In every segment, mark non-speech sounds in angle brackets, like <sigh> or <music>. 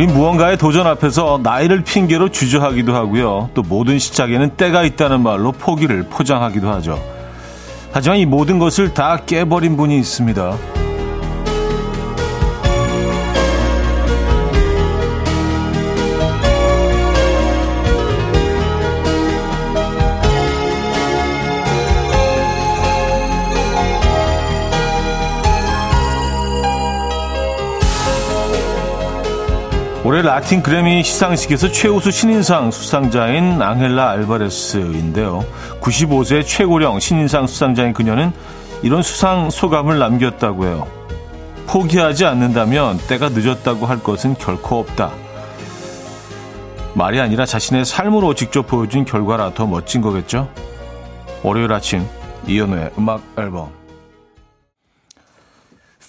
우린 무언가의 도전 앞에서 나이를 핑계로 주저하기도 하고요. 또 모든 시작에는 때가 있다는 말로 포기를 포장하기도 하죠. 하지만 이 모든 것을 다 깨버린 분이 있습니다. 올해 라틴 그래미 시상식에서 최우수 신인상 수상자인 앙헬라 알바레스인데요. 95세 최고령 신인상 수상자인 그녀는 이런 수상 소감을 남겼다고 해요. 포기하지 않는다면 때가 늦었다고 할 것은 결코 없다. 말이 아니라 자신의 삶으로 직접 보여준 결과라 더 멋진 거겠죠? 월요일 아침 이연우의 음악 앨범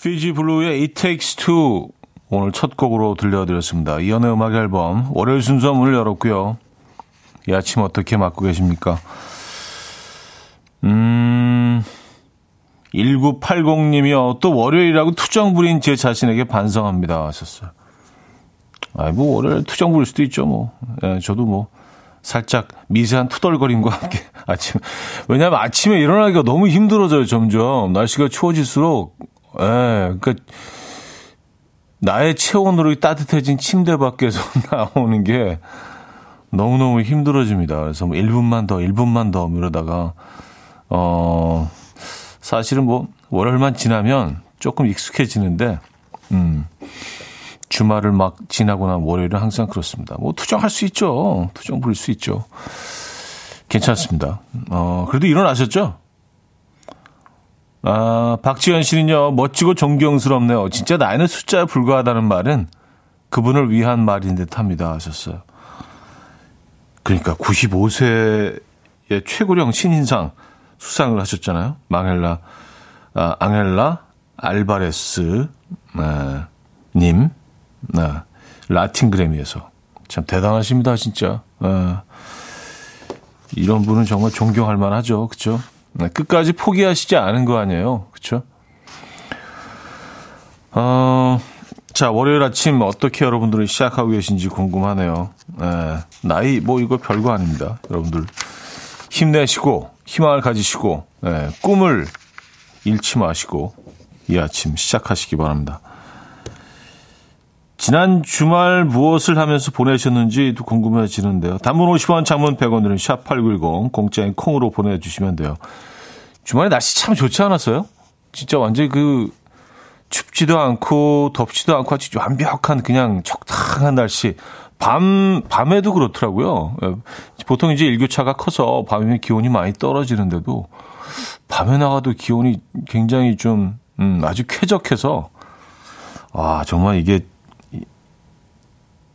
피지 블루의 It Takes Two 오늘 첫 곡으로 들려드렸습니다. 이연의 음악 앨범 월요일 순서 문을 열었고요. 이 아침 어떻게 맞고 계십니까? 음, 1980님이요. 또 월요일이라고 투정 부린 제 자신에게 반성합니다. 하셨어요. 아이, 뭐, 월요일 투정 부릴 수도 있죠, 뭐. 예, 저도 뭐, 살짝 미세한 투덜거림과 함께 <laughs> 아침. 왜냐하면 아침에 일어나기가 너무 힘들어져요, 점점. 날씨가 추워질수록. 예, 그러니까 나의 체온으로 따뜻해진 침대 밖에서 <laughs> 나오는 게 너무너무 힘들어집니다. 그래서 뭐 1분만 더, 1분만 더 이러다가, 어, 사실은 뭐 월요일만 지나면 조금 익숙해지는데, 음, 주말을 막 지나고 난 월요일은 항상 그렇습니다. 뭐 투정할 수 있죠. 투정 부릴 수 있죠. 괜찮습니다. 어, 그래도 일어나셨죠? 아, 박지현 씨는요, 멋지고 존경스럽네요. 진짜 나이는 숫자에 불과하다는 말은 그분을 위한 말인 듯 합니다. 하셨어요. 그러니까 95세의 최고령 신인상 수상을 하셨잖아요. 망헬라, 아, 앙헬라 알바레스, 아, 님, 아, 라틴 그래미에서. 참 대단하십니다, 진짜. 아, 이런 분은 정말 존경할 만하죠. 그쵸? 네, 끝까지 포기하시지 않은 거 아니에요. 그렇죠? 어, 자, 월요일 아침 어떻게 여러분들은 시작하고 계신지 궁금하네요. 네, 나이 뭐 이거 별거 아닙니다. 여러분들 힘내시고 희망을 가지시고 네, 꿈을 잃지 마시고 이 아침 시작하시기 바랍니다. 지난 주말 무엇을 하면서 보내셨는지도 궁금해지는데요. 단문 50원, 장문 100원들은 샵8910, 공짜인 콩으로 보내주시면 돼요. 주말에 날씨 참 좋지 않았어요? 진짜 완전히 그 춥지도 않고 덥지도 않고 아주 완벽한 그냥 적당한 날씨. 밤, 밤에도 그렇더라고요. 예, 보통 이제 일교차가 커서 밤이면 기온이 많이 떨어지는데도 밤에 나가도 기온이 굉장히 좀, 음, 아주 쾌적해서 아, 정말 이게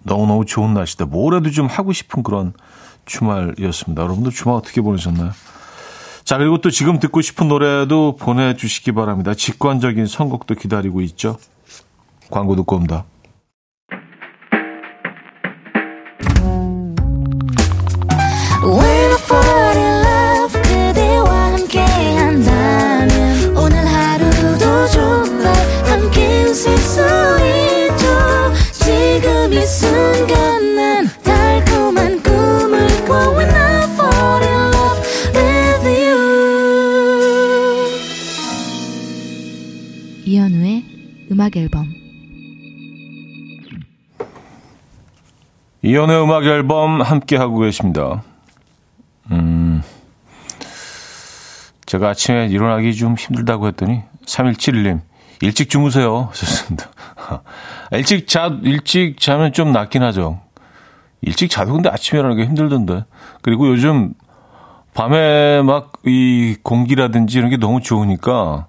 너무너무 좋은 날씨다. 뭐라도 좀 하고 싶은 그런 주말이었습니다. 여러분들 주말 어떻게 보내셨나요? 자, 그리고 또 지금 듣고 싶은 노래도 보내주시기 바랍니다. 직관적인 선곡도 기다리고 있죠. 광고 듣고 옵니다. 음악 앨범 이연의 음악 앨범 함께 하고 계십니다. 음. 제가 아침에 일어나기 좀 힘들다고 했더니 3171님 일찍 주무세요. 좋습니다. <laughs> 일찍 자 일찍 자면 좀 낫긴 하죠. 일찍 자도 근데 아침에 일어나기 힘들던데. 그리고 요즘 밤에 막 이 공기라든지 이런 게 너무 좋으니까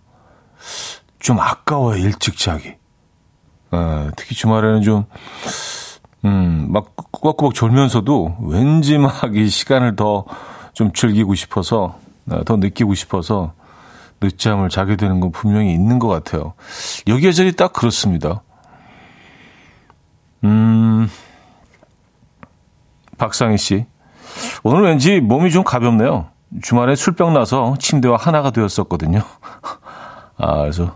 좀 아까워요, 일찍 자기. 에, 특히 주말에는 좀, 음, 막 꾸벅꾸벅 졸면서도 왠지 막 이 시간을 더 좀 즐기고 싶어서, 더 느끼고 싶어서 늦잠을 자게 되는 건 분명히 있는 것 같아요. 여기 계절이 딱 그렇습니다. 음, 박상희 씨. 오늘 왠지 몸이 좀 가볍네요. 주말에 술병 나서 침대와 하나가 되었었거든요. <laughs> 아, 그래서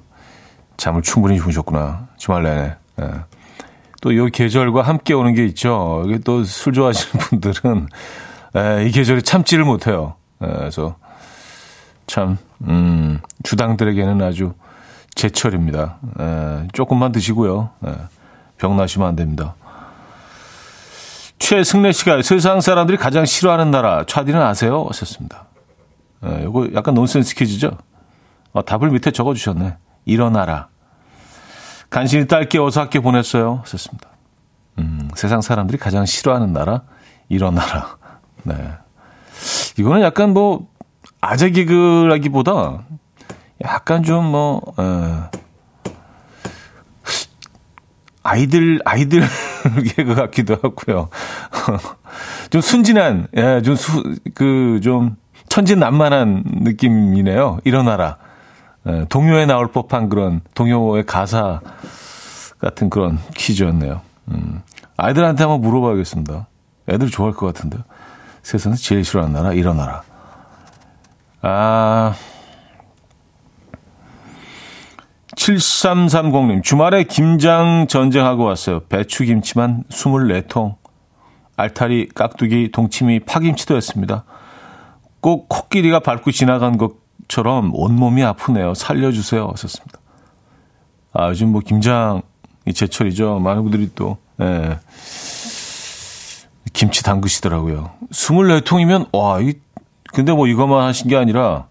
잠을 충분히 주무셨구나. 주말 내내. 예. 또요 계절과 함께 오는 게 있죠. 이게 또 술 좋아하시는 <laughs> 분들은 에, 이 계절에 참지를 못해요. 에, 그래서 참 음, 주당들에게는 아주 제철입니다. 에, 조금만 드시고요. 에, 병 나시면 안 됩니다. 최승래 씨가 세상 사람들이 가장 싫어하는 나라 차디는 아세요? 하셨습니다. 에, 이거 약간 논센스 퀴즈죠? 아, 답을 밑에 적어주셨네. 일어나라. 간신히 딸 깨워서 학교 보냈어요. 하셨습니다. 음, 세상 사람들이 가장 싫어하는 나라 일어나라. <laughs> 네. 이거는 약간 뭐 아재 개그라기보다 약간 좀 뭐, 에, 아이들, 아이들 <laughs> 개그 같기도 하고요. <laughs> 좀 순진한, 예, 좀 수, 그, 좀 천진난만한 느낌이네요. 일어나라. 예, 동요에 나올 법한 그런 동요의 가사 같은 그런 퀴즈였네요. 음, 아이들한테 한번 물어봐야겠습니다. 애들 좋아할 것 같은데. 세상에서 제일 싫어하는 나라, 일어나라. 아, 7330님, 주말에 김장 전쟁하고 왔어요. 배추김치만 24통. 알타리, 깍두기, 동치미, 파김치도 했습니다. 꼭 코끼리가 밟고 지나간 것 처럼 온몸이 아프네요. 살려주세요. 하셨습니다. 아, 요즘 뭐 김장이 제철이죠. 많은 분들이 또, 예. 김치 담그시더라고요. 24통이면, 와, 이, 근데 뭐 이것만 하신 게 아니라,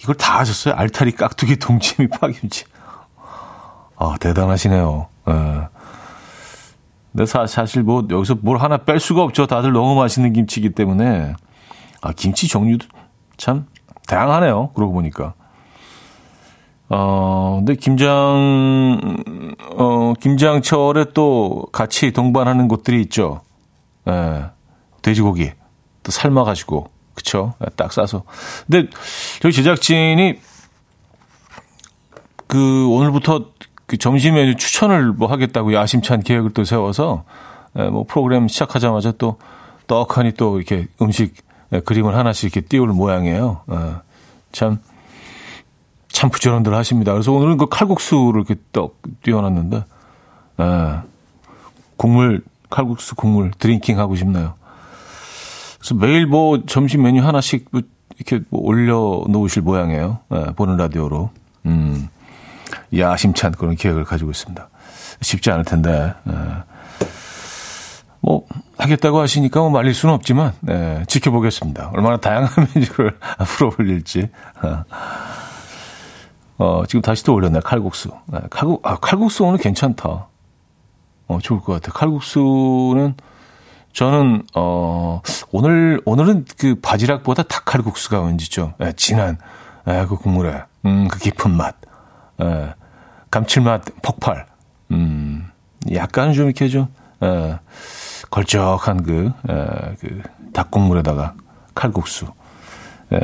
이걸 다 하셨어요? 알타리, 깍두기, 동치미, 파김치. 아, 대단하시네요. 예. 근데 사, 사실 뭐 여기서 뭘 하나 뺄 수가 없죠. 다들 너무 맛있는 김치이기 때문에. 아, 김치 종류도 참 다양하네요. 그러고 보니까. 어, 근데 김장, 어, 김장철에 또 같이 동반하는 곳들이 있죠. 예. 돼지고기. 또 삶아가지고. 그쵸? 예, 딱 싸서. 근데 저희 제작진이 그 오늘부터 그 점심 메뉴 추천을 뭐 하겠다고 야심찬 계획을 또 세워서 예, 뭐 프로그램 시작하자마자 또 떡하니 또 이렇게 음식 예, 그림을 하나씩 이렇게 띄울 모양이에요. 예, 참, 참 부지런들 하십니다. 그래서 오늘은 그 칼국수를 이렇게 떡 띄워놨는데, 국물, 칼국수 국물 drinking 하고 싶네요. 그래서 매일 뭐 점심 메뉴 하나씩 뭐 이렇게 뭐 올려 놓으실 모양이에요. 보는 라디오로. 음. 야심찬 그런 계획을 가지고 있습니다. 쉽지 않을 텐데. 예. 뭐 하겠다고 하시니까 뭐 말릴 수는 없지만 예, 지켜보겠습니다. 얼마나 다양한 메뉴를 앞으로 올릴지. 어, 지금 다시 또 올렸네 칼국수. 예, 칼국 아, 칼국수 오늘 괜찮다. 어, 좋을 것 같아. 칼국수는 저는 어 오늘 오늘은 그 바지락보다 닭칼국수가 왠지 좀 예, 진한 예, 그 국물에 음 그 깊은 맛. 예, 감칠맛 폭발. 음, 약간 좀 이렇게 좀, 예, 걸쭉한 그, 예, 그 닭국물에다가 칼국수. 예,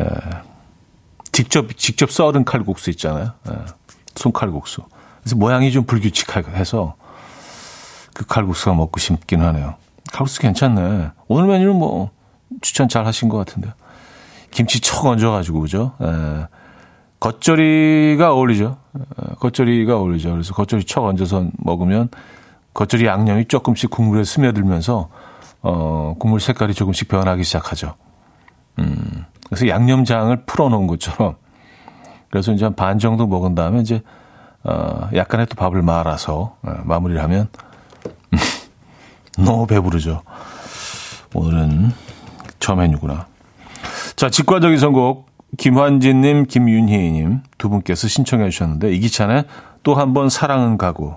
직접, 직접 썰은 칼국수 있잖아요. 예, 손칼국수. 그래서 모양이 좀 불규칙해서 그 칼국수가 먹고 싶긴 하네요. 칼국수 괜찮네. 오늘 메뉴는 뭐 추천 잘 하신 것 같은데. 김치 척 얹어가지고, 그죠? 예. 겉절이가 어울리죠. 어, 겉절이가 어울리죠. 그래서 겉절이 척 얹어서 먹으면 겉절이 양념이 조금씩 국물에 스며들면서 어, 국물 색깔이 조금씩 변하기 시작하죠. 음, 그래서 양념장을 풀어놓은 것처럼 그래서 이제 한 반 정도 먹은 다음에 이제 어, 약간의 또 밥을 말아서 어, 마무리를 하면 <laughs> 너무 배부르죠. 오늘은 저 메뉴구나. 자, 직관적인 선곡 김환진님, 김윤희님 두 분께서 신청해 주셨는데 이기찬의 또 한 번 사랑은 가고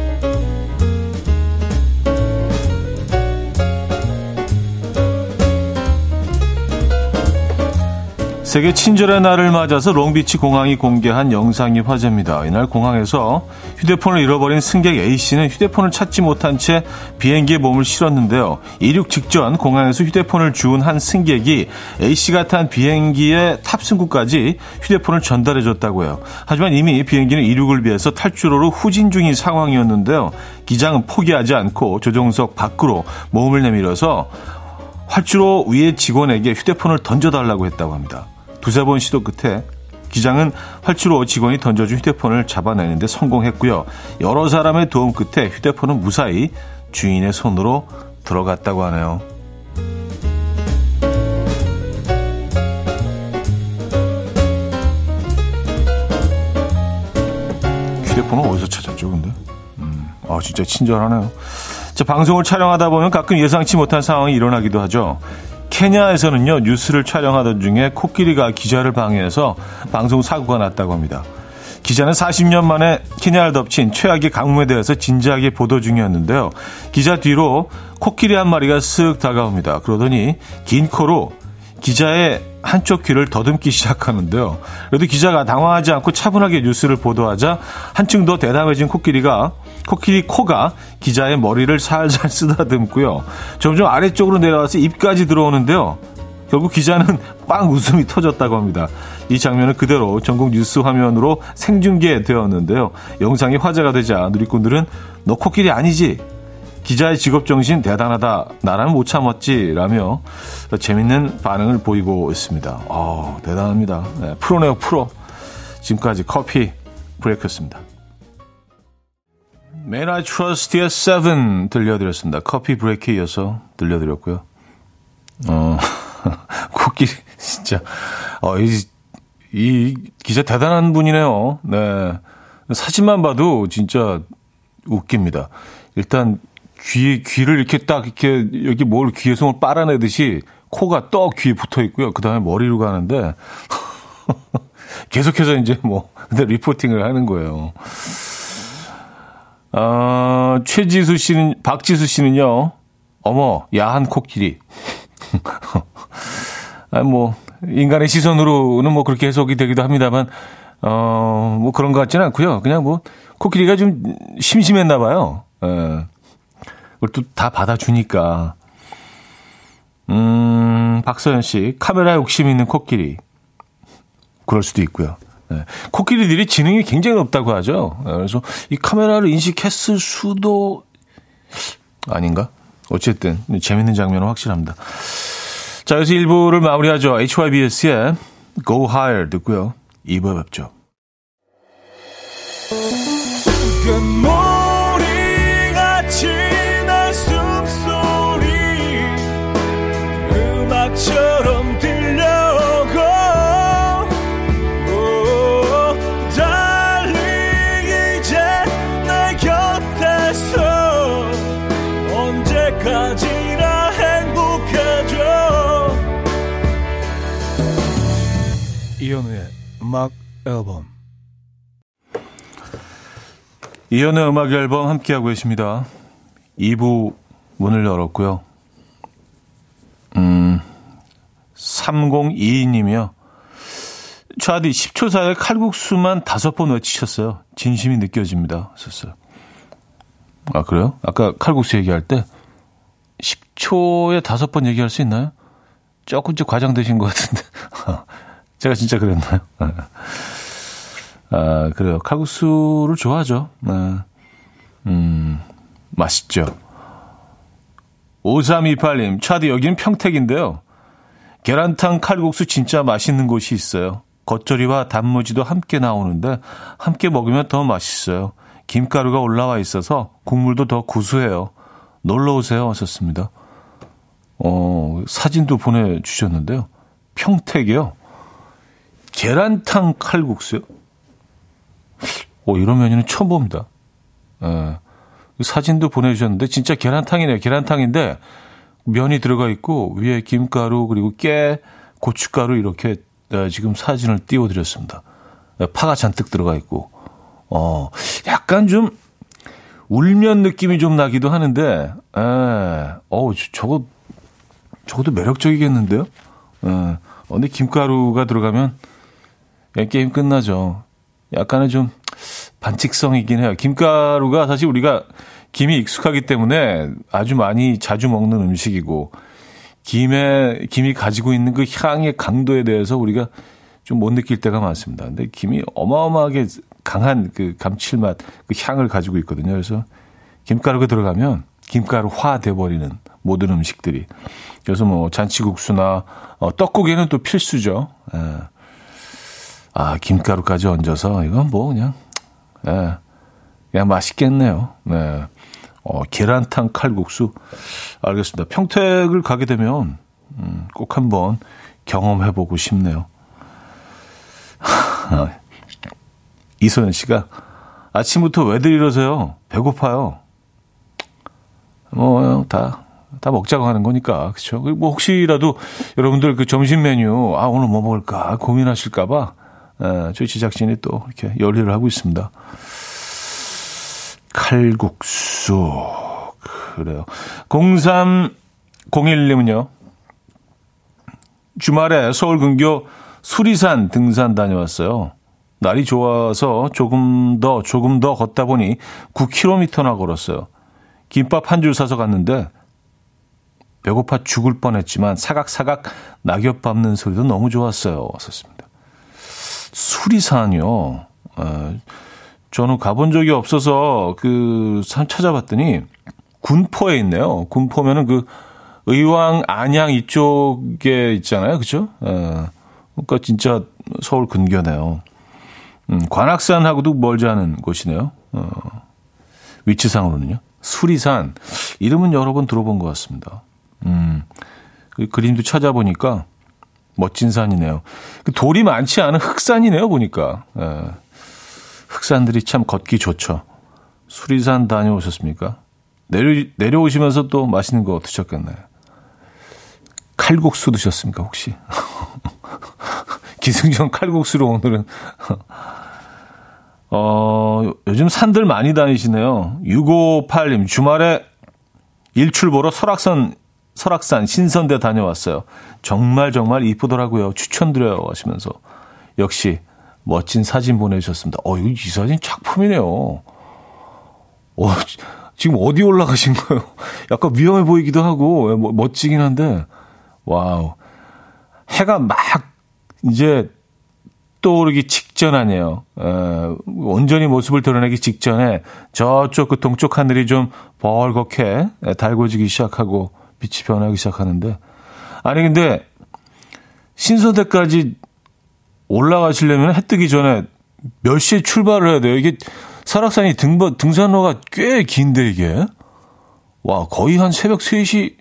세계 친절의 날을 맞아서 롱비치 공항이 공개한 영상이 화제입니다. 이날 공항에서 휴대폰을 잃어버린 승객 A씨는 휴대폰을 찾지 못한 채 비행기에 몸을 실었는데요. 이륙 직전 공항에서 휴대폰을 주운 한 승객이 A씨가 탄 비행기의 탑승구까지 휴대폰을 전달해줬다고 해요. 하지만 이미 비행기는 이륙을 위해서 탈출로로 후진 중인 상황이었는데요. 기장은 포기하지 않고 조종석 밖으로 몸을 내밀어서 활주로 위에 직원에게 휴대폰을 던져달라고 했다고 합니다. 두세 번 시도 끝에 기장은 활주로 직원이 던져준 휴대폰을 잡아내는데 성공했고요. 여러 사람의 도움 끝에 휴대폰은 무사히 주인의 손으로 들어갔다고 하네요. 휴대폰은 어디서 찾았죠, 근데? 음, 아, 진짜 친절하네요. 자, 방송을 촬영하다 보면 가끔 예상치 못한 상황이 일어나기도 하죠. 케냐에서는요, 뉴스를 촬영하던 중에 코끼리가 기자를 방해해서 방송 사고가 났다고 합니다. 기자는 40년 만에 케냐를 덮친 최악의 가뭄에 대해서 진지하게 보도 중이었는데요. 기자 뒤로 코끼리 한 마리가 쓱 다가옵니다. 그러더니 긴 코로 기자의 한쪽 귀를 더듬기 시작하는데요. 그래도 기자가 당황하지 않고 차분하게 뉴스를 보도하자 한층 더 대담해진 코끼리가 코끼리 코가 기자의 머리를 살살 <laughs> 쓰다듬고요. 점점 아래쪽으로 내려와서 입까지 들어오는데요. 결국 기자는 빵 웃음이 터졌다고 합니다. 이 장면은 그대로 전국 뉴스 화면으로 생중계되었는데요. 영상이 화제가 되자 누리꾼들은 너 코끼리 아니지? 기자의 직업 정신 대단하다. 나라는 못 참았지. 라며 재밌는 반응을 보이고 있습니다. 아, 대단합니다. 네, 프로네요, 프로. 지금까지 커피 브레이크였습니다. May I Trust의 Seven 들려드렸습니다. 커피 브레이크에 이어서 들려드렸고요. 어, <laughs> 코끼리, 진짜. 어, 이, 이 기자 대단한 분이네요. 네. 사진만 봐도 진짜 웃깁니다. 일단 귀, 귀를 이렇게 딱 이렇게 여기 뭘 귀에 손을 빨아내듯이 코가 떡 귀에 붙어 있고요. 그 다음에 머리로 가는데 <laughs> 계속해서 이제 뭐 근데 <laughs> 리포팅을 하는 거예요. 어, 최지수 씨는 박지수 씨는요. 어머 야한 코끼리. <laughs> 아, 뭐 인간의 시선으로는 뭐 그렇게 해석이 되기도 합니다만 어, 뭐 그런 것 같지는 않고요. 그냥 뭐 코끼리가 좀 심심했나 봐요. 예. 그걸 또 다 받아주니까. 음, 박서연 씨, 카메라에 욕심 있는 코끼리. 그럴 수도 있고요. 네. 코끼리들이 지능이 굉장히 높다고 하죠. 네, 그래서 이 카메라를 인식했을 수도 아닌가? 어쨌든 재밌는 장면은 확실합니다. 자, 여기서 1부를 마무리하죠. HYBS의 Go Higher 듣고요. 2부에 뵙죠. 음악 앨범 이현우의 음악 앨범 함께하고 계십니다. 2부 문을 열었고요. 음, 3022님이요. 좌디 10초 사이에 칼국수만 다섯 번 외치셨어요. 진심이 느껴집니다. 썼어요. 아, 그래요? 아까 칼국수 얘기할 때 10초에 다섯 번 얘기할 수 있나요? 조금 좀 과장되신 것 같은데. <laughs> 제가 진짜 그랬나요? 네. 아, 그래요. 칼국수를 좋아하죠. 네. 음, 맛있죠. 5328님, 차디 여기는 평택인데요. 계란탕 칼국수 진짜 맛있는 곳이 있어요. 겉절이와 단무지도 함께 나오는데 함께 먹으면 더 맛있어요. 김가루가 올라와 있어서 국물도 더 구수해요. 놀러 오세요. 하셨습니다. 어, 사진도 보내주셨는데요. 평택이요. 계란탕 칼국수요? 오, 이런 메뉴는 처음 봅니다. 예. 사진도 보내주셨는데, 진짜 계란탕이네요. 계란탕인데, 면이 들어가 있고, 위에 김가루, 그리고 깨, 고춧가루, 이렇게 예, 지금 사진을 띄워드렸습니다. 예, 파가 잔뜩 들어가 있고, 어, 약간 좀, 울면 느낌이 좀 나기도 하는데, 예, 어우, 저거, 저것도 매력적이겠는데요? 예. 어, 근데 김가루가 들어가면 게임 끝나죠. 약간의 좀 반칙성이긴 해요. 김가루가 사실 우리가 김이 익숙하기 때문에 아주 많이 자주 먹는 음식이고 김에 김이 가지고 있는 그 향의 강도에 대해서 우리가 좀 못 느낄 때가 많습니다. 근데 김이 어마어마하게 강한 그 감칠맛, 그 향을 가지고 있거든요. 그래서 김가루가 들어가면 김가루화 돼버리는 모든 음식들이. 그래서 뭐 잔치국수나 어, 떡국에는 또 필수죠. 예. 아 김가루까지 얹어서 이건 뭐 그냥 예. 그냥 맛있겠네요. 네. 어, 계란탕 칼국수. 알겠습니다. 평택을 가게 되면, 음, 꼭 한번 경험해 보고 싶네요. <laughs> 이소연 씨가 아침부터 왜들 이러세요? 배고파요. 뭐, 다, 다 먹자고 하는 거니까. 그쵸? 뭐, 혹시라도 여러분들 그 점심 메뉴, 아, 오늘 뭐 먹을까 고민하실까봐, 에, 저희 제작진이 또 이렇게 열의를 하고 있습니다. 칼국수. 그래요. 0301님은요. 주말에 서울 근교 수리산 등산 다녀왔어요. 날이 좋아서 조금 더, 조금 더 걷다 보니 9km나 걸었어요. 김밥 한 줄 사서 갔는데 배고파 죽을 뻔했지만 사각사각 낙엽 밟는 소리도 너무 좋았어요. 왔었습니다. 수리산이요. 에, 저는 가본 적이 없어서 그 산 찾아봤더니 군포에 있네요. 군포면은 그 의왕 안양 이쪽에 있잖아요. 그죠? 예. 그러니까 진짜 서울 근교네요. 음, 관악산하고도 멀지 않은 곳이네요. 어, 위치상으로는요. 수리산. 이름은 여러 번 들어본 것 같습니다. 음, 그 그림도 찾아보니까 멋진 산이네요. 그 돌이 많지 않은 흑산이네요, 보니까. 예. 흑산들이 참 걷기 좋죠. 수리산 다녀오셨습니까? 내려, 내려오시면서 또 맛있는 거 드셨겠나요? 칼국수 드셨습니까, 혹시? <laughs> 기승전 칼국수로 오늘은. <laughs> 어, 요즘 산들 많이 다니시네요. 658님, 주말에 일출 보러 설악산, 설악산 신선대 다녀왔어요. 정말 정말 이쁘더라고요. 추천드려요. 하시면서. 역시 멋진 사진 보내주셨습니다. 어, 이 사진 작품이네요. 어, 지금 어디 올라가신 거예요? <laughs> 약간 위험해 보이기도 하고, 예, 뭐, 멋지긴 한데, wow. 해가 막 이제 떠오르기 직전 아니에요. 에, 온전히 모습을 드러내기 직전에 저쪽 그 동쪽 하늘이 좀 벌겋게 달궈지기 시작하고 빛이 변하기 시작하는데, 아니, 근데 신선대까지 올라가시려면 해 뜨기 전에 몇 시에 출발을 해야 돼요? 이게 설악산이 등, 등산로가 꽤 긴데 이게. 와, 거의 한 새벽 3시,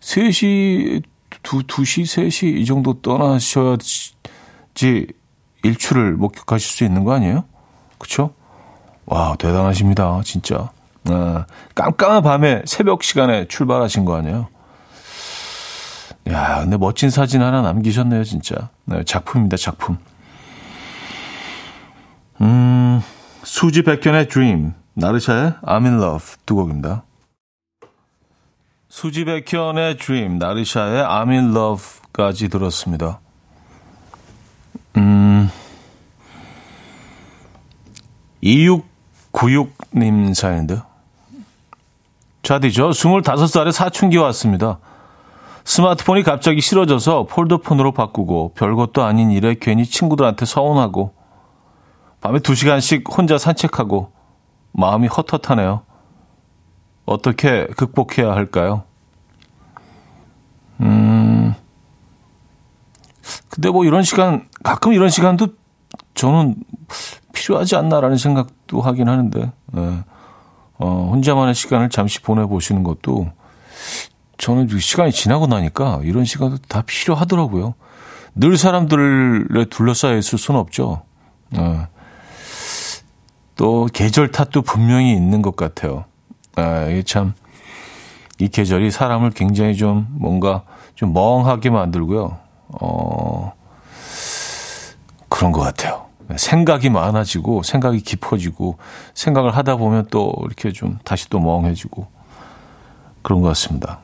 3시, 2, 2시, 3시 이 정도 떠나셔야지 일출을 목격하실 수 있는 거 아니에요? 그쵸? 와, 대단하십니다. 진짜. 아, 깜깜한 밤에 새벽 시간에 출발하신 거 아니에요? 야, 근데 멋진 사진 하나 남기셨네요, 진짜. 네, 작품입니다, 작품. 음, 수지 백현의 Dream, 나르샤의 I'm in Love 두 곡입니다. 수지 백현의 Dream, 나르샤의 I'm in Love까지 들었습니다. 음, 2696님 사연인데요. 차디죠. 25살에 사춘기 왔습니다. 스마트폰이 갑자기 싫어져서 폴더폰으로 바꾸고 별것도 아닌 일에 괜히 친구들한테 서운하고 밤에 2시간씩 혼자 산책하고 마음이 헛헛하네요. 어떻게 극복해야 할까요? 음. 근데 뭐 이런 시간, 가끔 이런 시간도 저는 필요하지 않나라는 생각도 하긴 하는데, 네. 어, 혼자만의 시간을 잠시 보내보시는 것도 저는 시간이 지나고 나니까 이런 시간도 다 필요하더라고요. 늘 사람들에 둘러싸여 있을 수는 없죠. 어. 또 계절 탓도 분명히 있는 것 같아요. 아, 이게 참, 이 계절이 사람을 굉장히 좀 뭔가 좀 멍하게 만들고요. 어, 그런 것 같아요. 생각이 많아지고, 생각이 깊어지고, 생각을 하다 보면 또 이렇게 좀 다시 또 멍해지고, 그런 것 같습니다.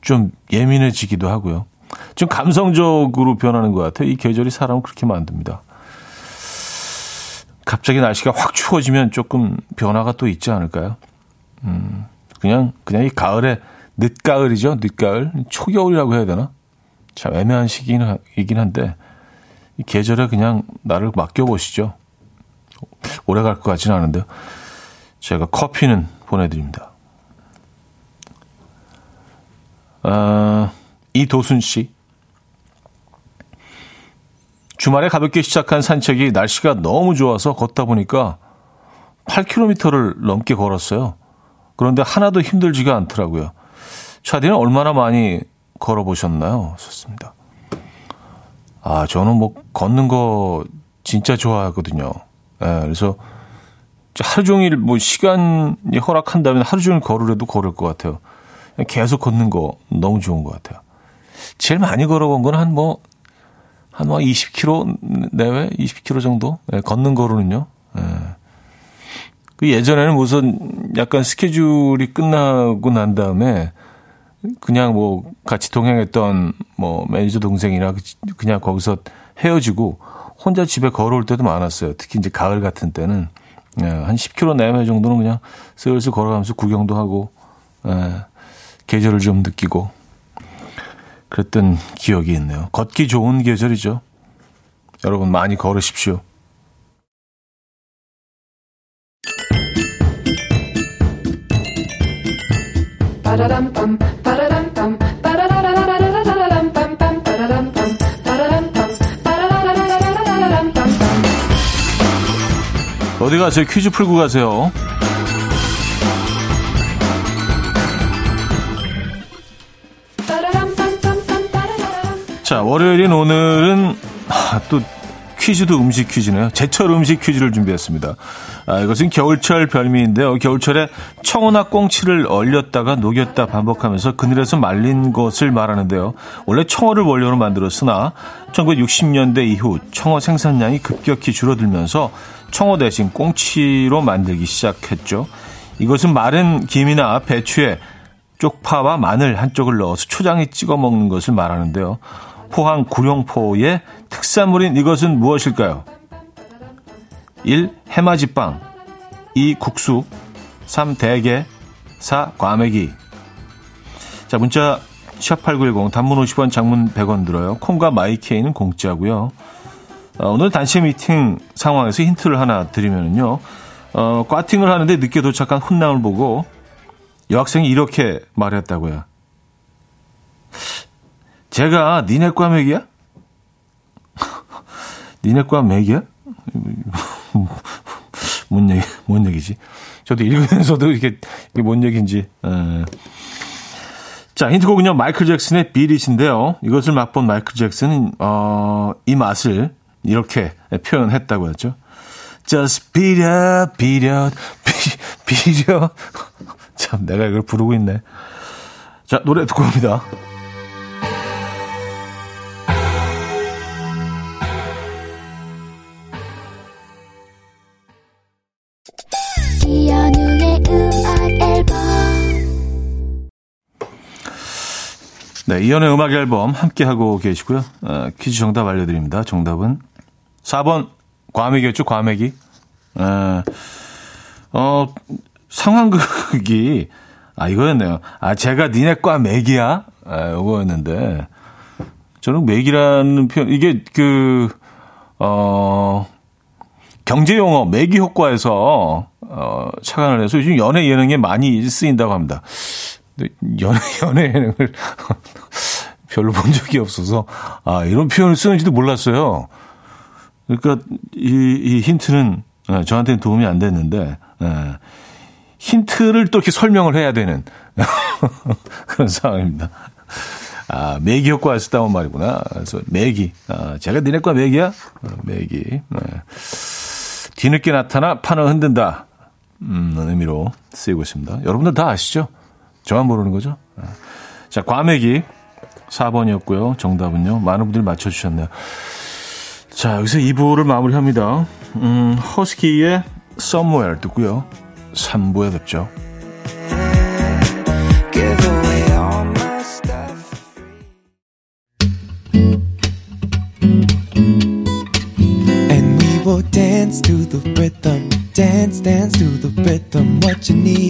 좀 예민해지기도 하고요. 좀 감성적으로 변하는 것 같아요. 이 계절이 사람을 그렇게 만듭니다. 갑자기 날씨가 확 추워지면 조금 변화가 또 있지 않을까요? 음, 그냥, 그냥 이 가을에, 늦가을이죠. 늦가을. 초겨울이라고 해야 되나? 참 애매한 시기이긴 한데, 이 계절에 그냥 나를 맡겨보시죠. 오래 갈 것 같지는 않은데요. 제가 커피는 보내드립니다. 아, 이도순 씨. 주말에 가볍게 시작한 산책이 날씨가 너무 좋아서 걷다 보니까 8km를 넘게 걸었어요. 그런데 하나도 힘들지가 않더라고요. 차디는 얼마나 많이 걸어보셨나요? 좋습니다. 아, 저는 뭐 걷는 거 진짜 좋아하거든요. 예, 그래서 하루 종일 뭐 시간이 허락한다면 하루 종일 걸으래도 걸을 것 같아요. 계속 걷는 거 너무 좋은 것 같아요. 제일 많이 걸어본 건 한 뭐, 한 뭐 20km 내외? 20km 정도? 예, 걷는 거로는요. 예. 그 예전에는 무슨 약간 스케줄이 끝나고 난 다음에 그냥 뭐 같이 동행했던 뭐 매니저 동생이나 그냥 거기서 헤어지고 혼자 집에 걸어올 때도 많았어요. 특히 이제 가을 같은 때는 예, 한 10km 내외 정도는 그냥 슬슬 걸어가면서 구경도 하고 예, 계절을 좀 느끼고 그랬던 기억이 있네요. 걷기 좋은 계절이죠. 여러분 많이 걸으십시오. 어디 가세요? 퀴즈 풀고 가세요. 자, 월요일인 오늘은 아, 또 퀴즈도 음식 퀴즈네요. 제철 음식 퀴즈를 준비했습니다. 아, 이것은 겨울철 별미인데요. 겨울철에 청어나 꽁치를 얼렸다가 녹였다 반복하면서 그늘에서 말린 것을 말하는데요. 원래 청어를 원료로 만들었으나 1960년대 이후 청어 생산량이 급격히 줄어들면서 청어 대신 꽁치로 만들기 시작했죠. 이것은 마른 김이나 배추에 쪽파와 마늘 한쪽을 넣어서 초장에 찍어 먹는 것을 말하는데요. 포항 구룡포의 특산물인 이것은 무엇일까요? 1. 해마지빵 2. 국수 3. 대게 4. 과메기 자 문자 샵8910 단문 50원 장문 100원 들어요. 콩과 마이케이는 공짜고요. 어, 오늘 단체 미팅 상황에서 힌트를 하나 드리면요. 어, 꽈팅을 하는데 늦게 도착한 훈남을 보고 여학생이 이렇게 말했다고요. 제가 니네 과 맥이야? <laughs> 니네 과 맥이야? <laughs> 뭔 얘기, 뭔 얘기지? 저도 읽으면서도 이게, 이게 뭔 얘기인지. 에. 어. 자, 힌트곡은요, 마이클 잭슨의 비릿인데요. 이것을 맛본 마이클 잭슨은, 어, 이 맛을 이렇게 표현했다고 했죠. Just beat up, beat up. 참, 내가 이걸 부르고 있네. 자, 노래 듣고 옵니다. 네, 이연의 음악 앨범 함께하고 계시고요. 어, 퀴즈 정답 알려드립니다. 정답은 4번 과메기였죠, 과메기. 어, 어, 상황극이, 아, 이거였네요. 아, 제가 니네 과 맥이야? 아, 이거였는데. 저는 맥이라는 표현, 이게 그, 어, 경제용어, 매기 효과에서, 어, 착안을 해서 요즘 연애 예능에 많이 쓰인다고 합니다. 연애, <laughs> 연애 예능을 별로 본 적이 없어서, 아, 이런 표현을 쓰는지도 몰랐어요. 그러니까 이, 이 힌트는 예, 저한테는 도움이 안 됐는데, 예, 힌트를 또 이렇게 설명을 해야 되는 <laughs> 그런 상황입니다. 아, 매기 효과가 쓰다운 말이구나. 그래서 매기. 아, 제가 니네 과 매기야? 어, 매기. 네. 뒤늦게 나타나 판을 흔든다. 음, 의미로 쓰이고 있습니다. 여러분들 다 아시죠? 저만 모르는 거죠. 자, 과메기 4번이었고요. 정답은요. 많은 분들이 맞춰주셨네요. 자, 여기서 2부를 마무리합니다. 음, 허스키의 Somewhere 듣고요. 3부에 뵙죠. dance to the rhythm dance dance to the rhythm what you need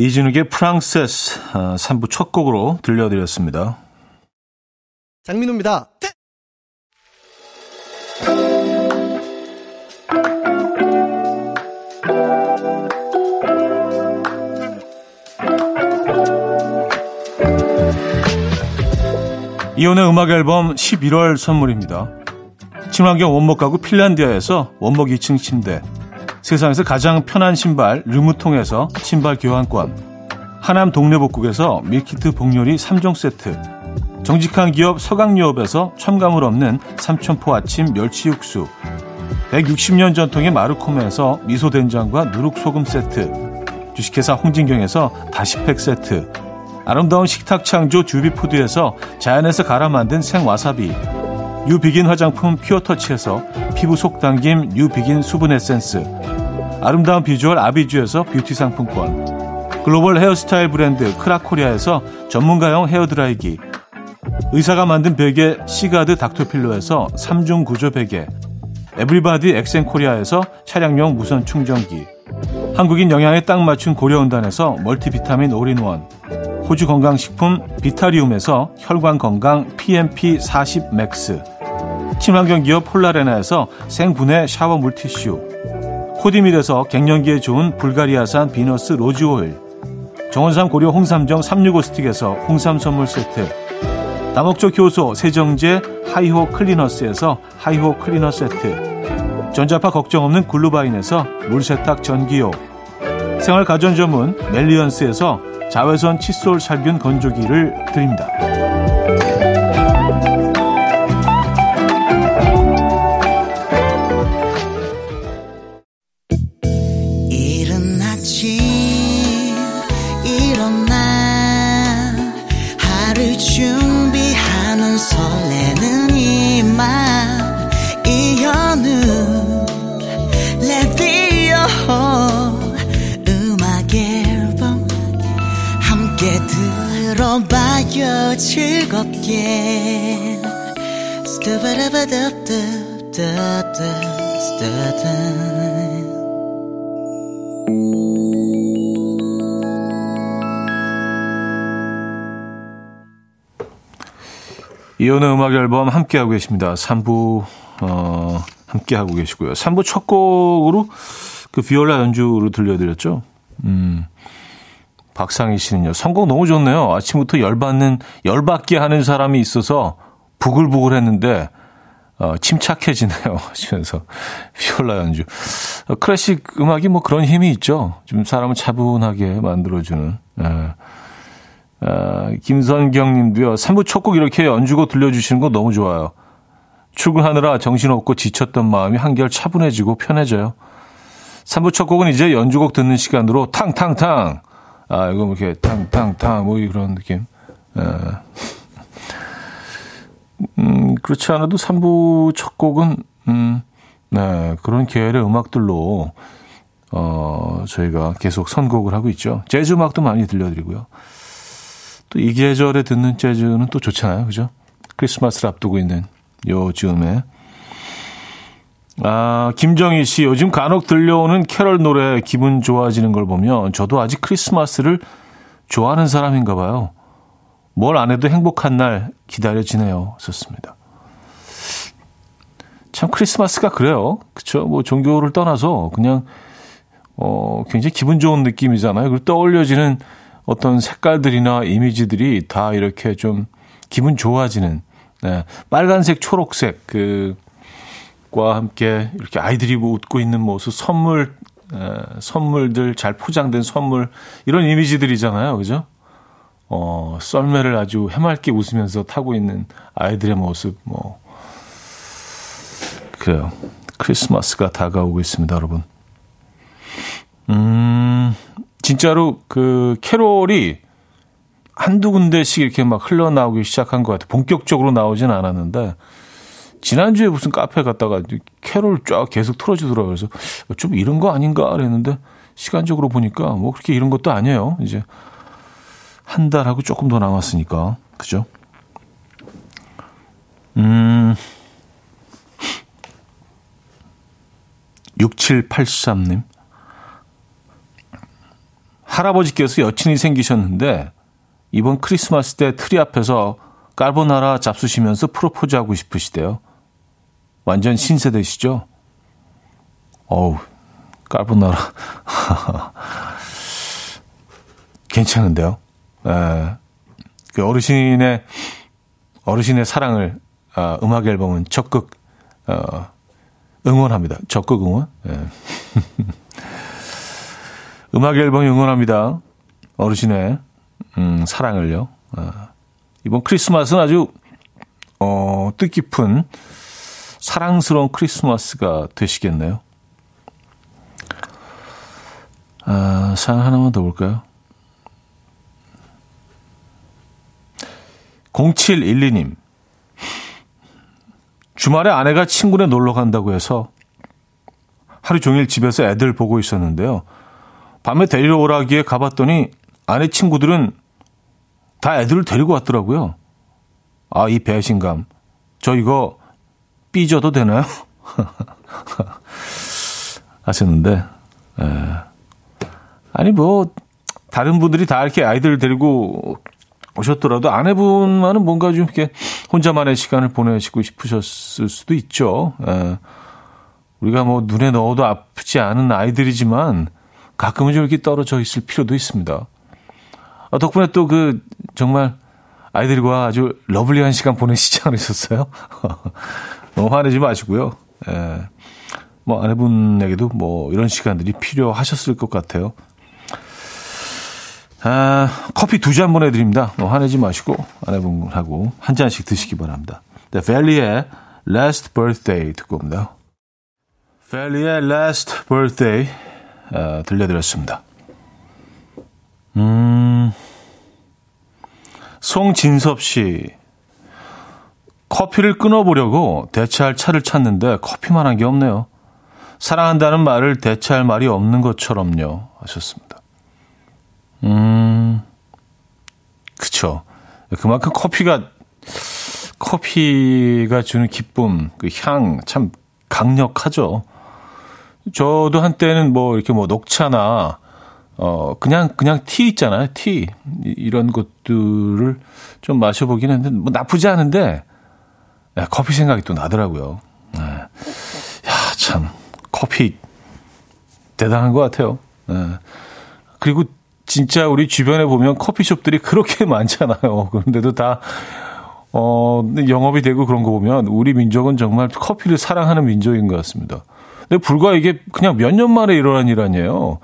이진욱의 프랑세스 3부 아, 첫 곡으로 들려드렸습니다. 장민호입니다. 이혼의 음악 앨범 11월 선물입니다. 친환경 원목 가구 핀란디아에서 원목 2층 침대 세상에서 가장 편한 신발 르무통에서 신발 교환권. 하남 동네복국에서 밀키트 복요리 3종 세트. 정직한 기업 서강유업에서 첨가물 없는 삼천포 아침 멸치 육수. 160년 전통의 마르코메에서 미소된장과 누룩소금 세트. 주식회사 홍진경에서 다시팩 세트. 아름다운 식탁 창조 주비푸드에서 자연에서 갈아 만든 생와사비. 뉴비긴 화장품 퓨어터치에서 피부 속 당김 뉴비긴 수분 에센스 아름다운 비주얼 아비주에서 뷰티 상품권. 글로벌 헤어스타일 브랜드 크라코리아에서 전문가용 헤어드라이기. 의사가 만든 베개 시가드 닥터필로에서 3중 구조 베개. 에브리바디 엑센코리아에서 차량용 무선 충전기. 한국인 영양에 딱 맞춘 고려은단에서 멀티비타민 올인원. 호주 건강식품 비타리움에서 혈관건강 PMP40 맥스. 친환경 기업 폴라레나에서 생분해 샤워 물티슈 코디밀에서 갱년기에 좋은 불가리아산 비너스 로즈 오일 정원삼 고려 홍삼정 365 스틱에서 홍삼 선물 세트 다목적 효소 세정제 하이호 클리너스에서 하이호 클리너 세트 전자파 걱정 없는 글루바인에서 물세탁 전기요 생활 가전 전문 멜리언스에서 자외선 칫솔 살균 건조기를 드립니다. 이혼의 음악 앨범 함께하고 계십니다. 3부, 어, 함께하고 계시고요. 3부 첫 곡으로 그 비올라 연주로 들려드렸죠. 음. 박상희 씨는요. 선곡 너무 좋네요. 아침부터 열받는 열받게 하는 사람이 있어서 부글부글 했는데 어, 침착해지네요. <laughs> 하시면서 피올라 연주. 어, 클래식 음악이 뭐 그런 힘이 있죠. 좀 사람을 차분하게 만들어주는. 예. 어, 김선경 님도요. 3부 첫 곡 이렇게 연주곡 들려주시는 거 너무 좋아요. 출근하느라 정신없고 지쳤던 마음이 한결 차분해지고 편해져요. 3부 첫 곡은 이제 연주곡 듣는 시간으로 탕탕탕 아, 이거 뭐 이렇게 탕탕탕 뭐 이런 느낌. 에. 음, 그렇지 않아도 3부 첫 곡은 음, 네, 그런 계열의 음악들로 어, 저희가 계속 선곡을 하고 있죠. 재즈 음악도 많이 들려드리고요. 또 이 계절에 듣는 재즈는 또 좋잖아요. 그죠? 크리스마스를 앞두고 있는 요즘에 아, 김정희 씨, 요즘 간혹 들려오는 캐럴 노래 기분 좋아지는 걸 보면 저도 아직 크리스마스를 좋아하는 사람인가 봐요. 뭘 안 해도 행복한 날 기다려지네요. 썼습니다. 참 크리스마스가 그래요. 그쵸? 뭐 종교를 떠나서 그냥 어 굉장히 기분 좋은 느낌이잖아요. 그리고 떠올려지는 어떤 색깔들이나 이미지들이 다 이렇게 좀 기분 좋아지는 네. 빨간색, 초록색 그 과 함께 이렇게 아이들이 뭐 웃고 있는 모습, 선물 에, 선물들 잘 포장된 선물 이런 이미지들이잖아요, 그죠? 어, 썰매를 아주 해맑게 웃으면서 타고 있는 아이들의 모습, 뭐 그래요. 크리스마스가 다가오고 있습니다, 여러분. 음, 진짜로 그 캐롤이 한두 군데씩 이렇게 막 흘러나오기 시작한 것 같아요. 본격적으로 나오진 않았는데, 지난주에 무슨 카페 갔다가 캐롤 쫙 계속 틀어주더라고요. 그래서 좀 이런 거 아닌가 그랬는데, 시간적으로 보니까 뭐 그렇게 이런 것도 아니에요. 이제 한 달하고 조금 더 남았으니까. 그죠? 음, 6783님. 할아버지께서 여친이 생기셨는데 이번 크리스마스 때 트리 앞에서 깔보나라 잡수시면서 프로포즈 하고 싶으시대요. 완전 신세대시죠? 어우, 깔보나라. <laughs> 괜찮은데요? 에, 그 어르신의, 어르신의 사랑을, 아, 음악 앨범은 적극, 어, 응원합니다. 적극 응원. 예. <laughs> 음악 앨범 응원합니다. 어르신의 음, 사랑을요. 아, 이번 크리스마스는 아주 어, 뜻깊은 사랑스러운 크리스마스가 되시겠네요. 아, 사연 하나만 더 볼까요? 0712님. 주말에 아내가 친구네 놀러 간다고 해서 하루 종일 집에서 애들 보고 있었는데요. 밤에 데리러 오라기에 가봤더니 아내 친구들은 다 애들을 데리고 왔더라고요. 아, 이 배신감. 저 이거 삐져도 되나요? <laughs> 하셨는데, 에. 아니, 뭐, 다른 분들이 다 이렇게 아이들 데리고 오셨더라도 아내분만은 뭔가 좀 이렇게 혼자만의 시간을 보내시고 싶으셨을 수도 있죠. 에. 우리가 뭐 눈에 넣어도 아프지 않은 아이들이지만 가끔은 좀 이렇게 떨어져 있을 필요도 있습니다. 아, 덕분에 또 그 정말 아이들과 아주 러블리한 시간 보내시지 <laughs> 않으셨어요? <laughs> 너무 화내지 마시고요. 에. 뭐 아내분에게도 뭐 이런 시간들이 필요하셨을 것 같아요. 아, 커피 두 잔 보내드립니다. 뭐 화내지 마시고 아내분하고 한 잔씩 드시기 바랍니다. 네, 벨리의 Last Birthday 듣고 옵니다. 벨리의 Last Birthday 어, 들려드렸습니다. 음, 송진섭 씨. 커피를 끊어보려고 대체할 차를 찾는데 커피만 한 게 없네요. 사랑한다는 말을 대체할 말이 없는 것처럼요. 하셨습니다. 음, 그쵸. 그만큼 커피가, 커피가 주는 기쁨, 그 향, 참 강력하죠. 저도 한때는 뭐, 이렇게 뭐, 녹차나, 어, 그냥, 그냥 티 있잖아요. 티. 이런 것들을 좀 마셔보긴 했는데, 뭐, 나쁘지 않은데, 야, 커피 생각이 또 나더라고요. 네. 야, 참, 커피, 대단한 것 같아요. 네. 그리고 진짜 우리 주변에 보면 커피숍들이 그렇게 <laughs> 많잖아요. 그런데도 다, 어, 영업이 되고 그런 거 보면 우리 민족은 정말 커피를 사랑하는 민족인 것 같습니다. 근데 불과 이게 그냥 몇 년 만에 일어난 일 아니에요.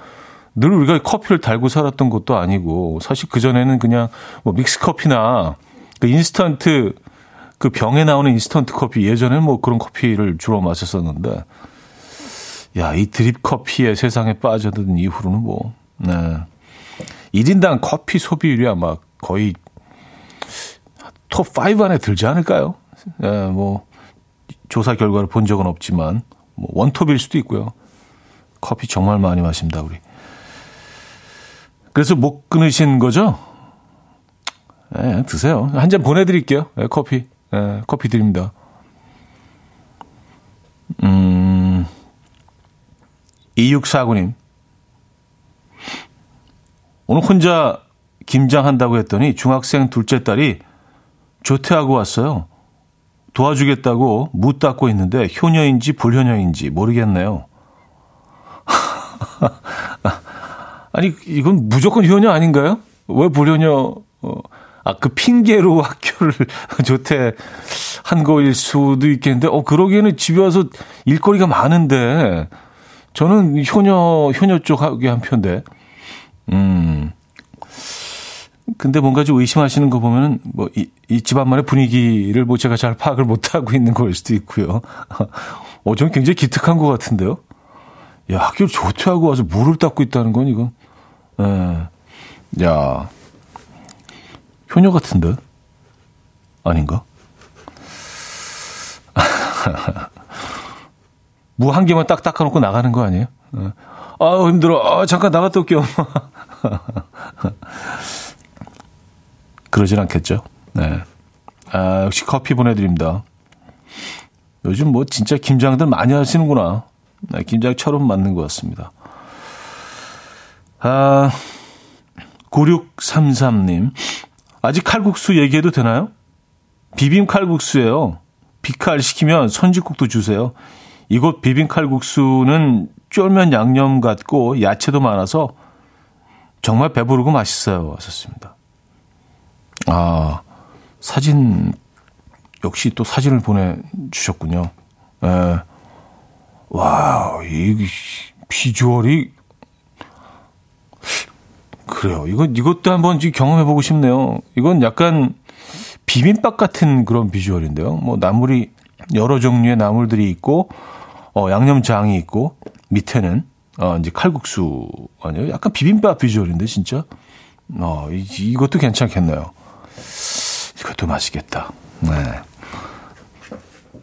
늘 우리가 커피를 달고 살았던 것도 아니고 사실 그전에는 그냥 뭐 믹스 커피나 그 인스턴트 그 병에 나오는 인스턴트 커피 예전에는 뭐 그런 커피를 주로 마셨었는데 야, 이 드립 커피의 세상에 빠져든 이후로는 뭐, 네. 1인당 커피 소비율이 아마 거의 톱 5 안에 들지 않을까요? 예, 뭐, 조사 결과를 본 적은 없지만, 뭐, 원톱일 수도 있고요. 커피 정말 많이 마십니다, 우리. 그래서 못 끊으신 거죠? 예, 드세요. 한 잔 보내드릴게요. 예, 커피. 예, 커피 드립니다. 음, 2649님. 오늘 혼자 김장한다고 했더니 중학생 둘째 딸이 조퇴하고 왔어요. 도와주겠다고 무 닦고 있는데 효녀인지 불효녀인지 모르겠네요. <laughs> 아니 이건 무조건 효녀 아닌가요? 왜 불효녀? 어, 아그 핑계로 <laughs> 학교를 조퇴한 거일 수도 있겠는데 어 그러기에는 집에 와서 일거리가 많은데 저는 효녀 효녀 쪽하게 한 편데 음 근데 뭔가 좀 의심하시는 거 보면은 뭐 이 이 집안만의 분위기를 뭐 제가 잘 파악을 못 하고 있는 거일 수도 있고요. <laughs> 어, 좀 굉장히 기특한 것 같은데요. 야, 학교를 조퇴하고 와서 물을 닦고 있다는 건 이건, 에, 야, 효녀 같은데? 아닌가? <laughs> 무한 개만 딱 닦아놓고 나가는 거 아니에요? 에. 아우, 힘들어. 아, 잠깐 나갔다 올게요. <laughs> 그러진 않겠죠. 네. 아, 역시 커피 보내드립니다. 요즘 뭐 진짜 김장들 많이 하시는구나. 네, 김장처럼 맞는 것 같습니다. 아, 9633님. 아직 칼국수 얘기해도 되나요? 비빔 칼국수예요. 비칼 시키면 선지국도 주세요. 이곳 비빔 칼국수는 쫄면 양념 같고 야채도 많아서 정말 배부르고 맛있어요. 하셨습니다. 아, 사진, 역시 또 사진을 보내주셨군요. 예. 와, 이 비주얼이, 그래요. 이거, 이것도 한번 경험해보고 싶네요. 이건 약간 비빔밥 같은 그런 비주얼인데요. 뭐, 나물이, 여러 종류의 나물들이 있고, 어, 양념장이 있고, 밑에는, 어, 이제 칼국수 아니에요? 약간 비빔밥 비주얼인데, 진짜? 어, 이, 이것도 괜찮겠네요. 이것도 맛있겠다. 네.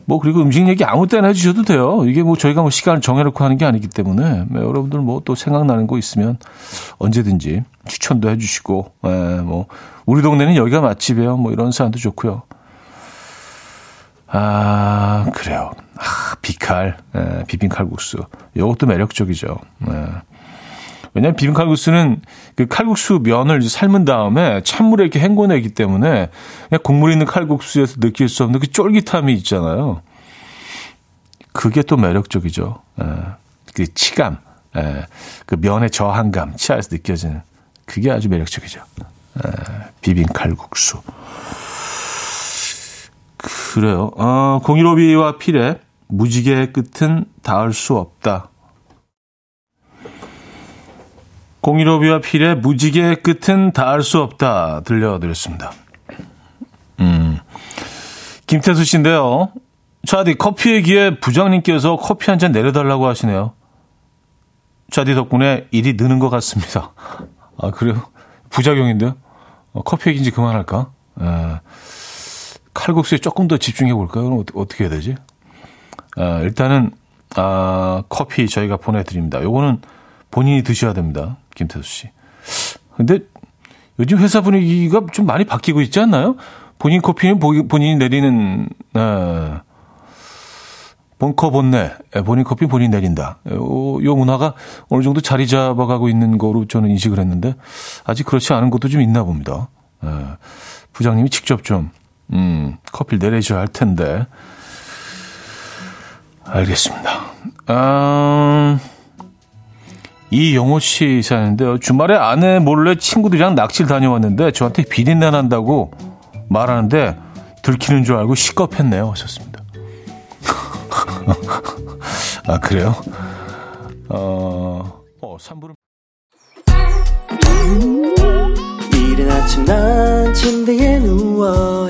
뭐 그리고 음식 얘기 아무 때나 해주셔도 돼요. 이게 뭐 저희가 뭐 시간을 정해놓고 하는 게 아니기 때문에 네, 여러분들 뭐 또 생각나는 거 있으면 언제든지 추천도 해주시고, 네, 뭐 우리 동네는 여기가 맛집이에요. 뭐 이런 사람도 좋고요. 아 그래요. 아 비칼, 네, 비빔칼국수. 이것도 매력적이죠. 네. 왜냐하면 비빔 칼국수는 그 칼국수 면을 삶은 다음에 찬물에 이렇게 헹궈내기 때문에 그냥 국물 있는 칼국수에서 느낄 수 없는 그 쫄깃함이 있잖아요. 그게 또 매력적이죠. 에, 예. 그 치감, 에, 예. 그 면의 저항감, 치아에서 느껴지는 그게 아주 매력적이죠. 에, 예. 비빔 칼국수. 그래요. 어, 공일오비와 필의 무지개 끝은 닿을 수 없다. 공일오비와 필의 무지개 끝은 닿을 수 없다 들려드렸습니다. 음, 김태수 씨인데요. 차디 커피 얘기에 부장님께서 커피 한 잔 내려달라고 하시네요. 차디 덕분에 일이 느는 것 같습니다. 아 그래요? 부작용인데요? 어, 커피 얘기인지 그만할까? 에, 예. 칼국수에 조금 더 집중해 볼까요? 그럼 어떻게 해야 되지? 아, 일단은 아, 커피 저희가 보내드립니다. 요거는 본인이 드셔야 됩니다. 김태수 씨. 근데 요즘 회사 분위기가 좀 많이 바뀌고 있지 않나요? 본인 커피는 본인이 내리는, 네. 본커 본네. 예, 본인 커피 본인 내린다. 요, 요 문화가 어느 정도 자리 잡아가고 있는 거로 저는 인식을 했는데 아직 그렇지 않은 것도 좀 있나 봅니다. 네. 부장님이 직접 좀, 음, 커피를 내리셔야 할 텐데. 알겠습니다. 음, 이영호 씨 사는데요. 주말에 아내 몰래 친구들이랑 낚시를 다녀왔는데 저한테 비린내 난다고 말하는데 들키는 줄 알고 시겁했네요. 하셨습니다. <laughs> 아, 그래요? 어, 어 3부를. 이른 아침 난 침대에 누워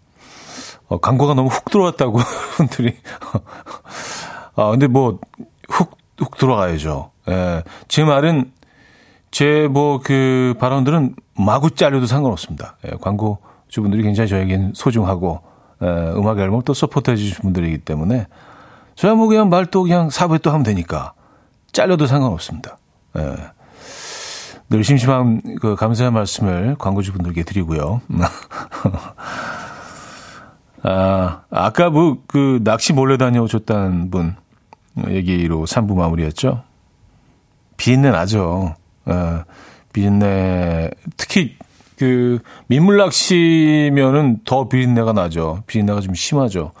어, 광고가 너무 훅 들어왔다고 <laughs> 분들이 아 근데 뭐 훅 훅 들어가야죠. 예. 제 말은 제 뭐 그 발언들은 마구 잘려도 상관없습니다. 예, 광고주분들이 굉장히 저에겐 소중하고 예, 음악 앨범을 또 서포트해 주신 분들이기 때문에 저야 뭐 그냥 말또 그냥 사부에 또 하면 되니까 잘려도 상관없습니다. 예. 늘 심심한 그 감사의 말씀을 광고주분들께 드리고요. <laughs> 아, 아까 뭐, 그, 낚시 몰래 다녀오셨다는 분 얘기로 3부 마무리했죠. 비린내 나죠. 어, 비린내, 특히 그, 민물 낚시면은 더 비린내가 나죠. 비린내가 좀 심하죠.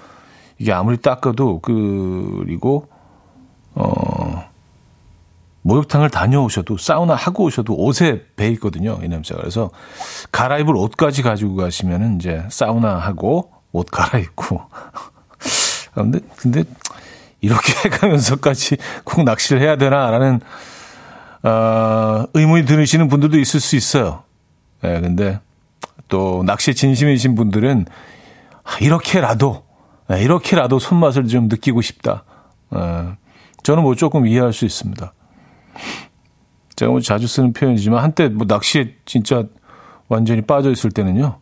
이게 아무리 닦아도, 그, 그리고, 어, 목욕탕을 다녀오셔도 사우나 하고 오셔도 옷에 배 있거든요. 이 냄새가. 그래서 갈아입을 옷까지 가지고 가시면은 이제 사우나 하고 옷 갈아입고. <laughs> 근데, 근데, 이렇게 <laughs> 해가면서까지 꼭 낚시를 해야 되나라는, 어, 의문이 드시는 분들도 있을 수 있어요. 예, 네, 근데 또 낚시에 진심이신 분들은 아, 이렇게라도, 네, 이렇게라도 손맛을 좀 느끼고 싶다. 어, 저는 뭐 조금 이해할 수 있습니다. 제가 뭐 자주 쓰는 표현이지만 한때 뭐 낚시에 진짜 완전히 빠져 있을 때는요.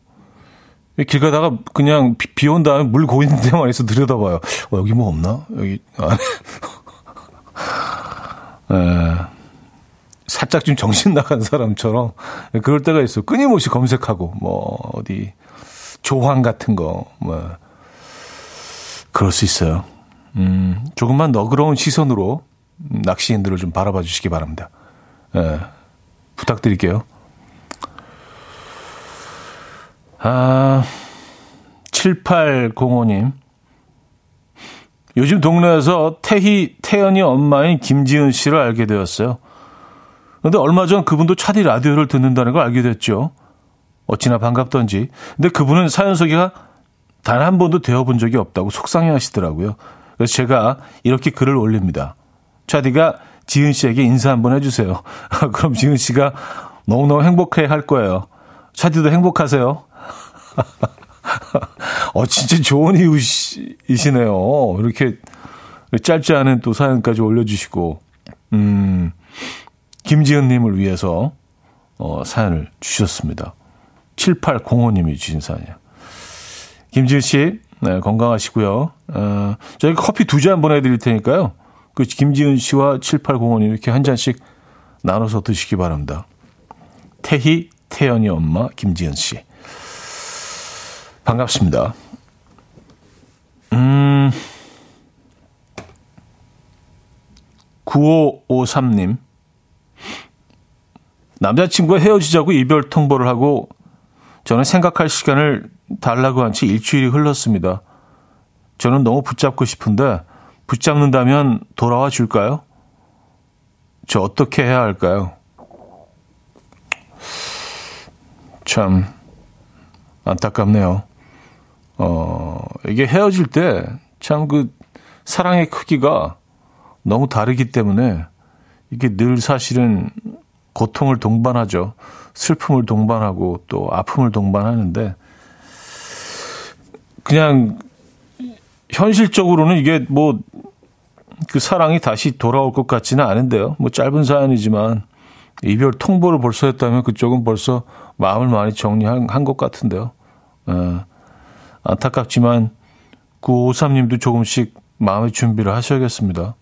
길 가다가 그냥 비온 다음에 물 고이는 데만 있어 들여다봐요. 어, 여기 뭐 없나? 여기 안에. 에, <laughs> 살짝 좀 정신 나간 사람처럼 그럴 때가 있어. 끊임없이 검색하고 뭐 어디 조황 같은 거 뭐 그럴 수 있어요. 음, 조금만 너그러운 시선으로 낚시인들을 좀 바라봐 주시기 바랍니다. 에, 부탁드릴게요. 아, 7805님. 요즘 동네에서 태희, 태연이 엄마인 김지은 씨를 알게 되었어요. 근데 얼마 전 그분도 차디 라디오를 듣는다는 걸 알게 됐죠. 어찌나 반갑던지. 근데 그분은 사연 소개가 단 한 번도 되어본 적이 없다고 속상해 하시더라고요. 그래서 제가 이렇게 글을 올립니다. 차디가 지은 씨에게 인사 한번 해주세요. <laughs> 그럼 지은 씨가 너무너무 행복해 할 거예요. 차디도 행복하세요. <laughs> 어, 진짜 좋은 이웃이시네요. 이렇게 짧지 않은 또 사연까지 올려주시고, 음, 김지은님을 위해서, 어, 사연을 주셨습니다. 7805님이 주신 사연이에요. 김지은 씨, 네, 건강하시고요. 어, 저희가 커피 두 잔 보내드릴 테니까요. 그 김지은 씨와 7805님 이렇게 한 잔씩 나눠서 드시기 바랍니다. 태희, 태연이 엄마, 김지은 씨. 반갑습니다. 음, 9553님. 남자친구와 헤어지자고 이별 통보를 하고 저는 생각할 시간을 달라고 한지 일주일이 흘렀습니다. 저는 너무 붙잡고 싶은데 붙잡는다면 돌아와 줄까요? 저 어떻게 해야 할까요? 참 안타깝네요. 어, 이게 헤어질 때 참 그 사랑의 크기가 너무 다르기 때문에 이게 늘 사실은 고통을 동반하죠. 슬픔을 동반하고 또 아픔을 동반하는데 그냥 현실적으로는 이게 뭐 그 사랑이 다시 돌아올 것 같지는 않은데요. 뭐 짧은 사연이지만 이별 통보를 벌써 했다면 그쪽은 벌써 마음을 많이 정리한 것 같은데요. 어, 안타깝지만 953님도 조금씩 마음의 준비를 하셔야겠습니다.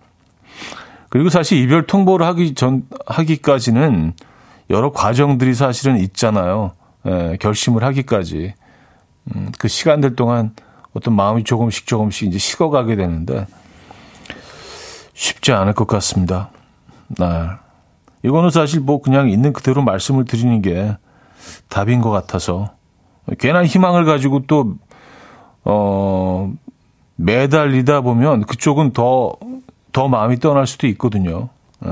그리고 사실 이별 통보를 하기 전, 하기까지는 여러 과정들이 사실은 있잖아요. 예, 결심을 하기까지. 음, 그 시간들 동안 어떤 마음이 조금씩 조금씩 이제 식어가게 되는데 쉽지 않을 것 같습니다. 네. 이거는 사실 뭐 그냥 있는 그대로 말씀을 드리는 게 답인 것 같아서 괜한 희망을 가지고 또 어, 매달리다 보면 그쪽은 더, 더 마음이 떠날 수도 있거든요. 예.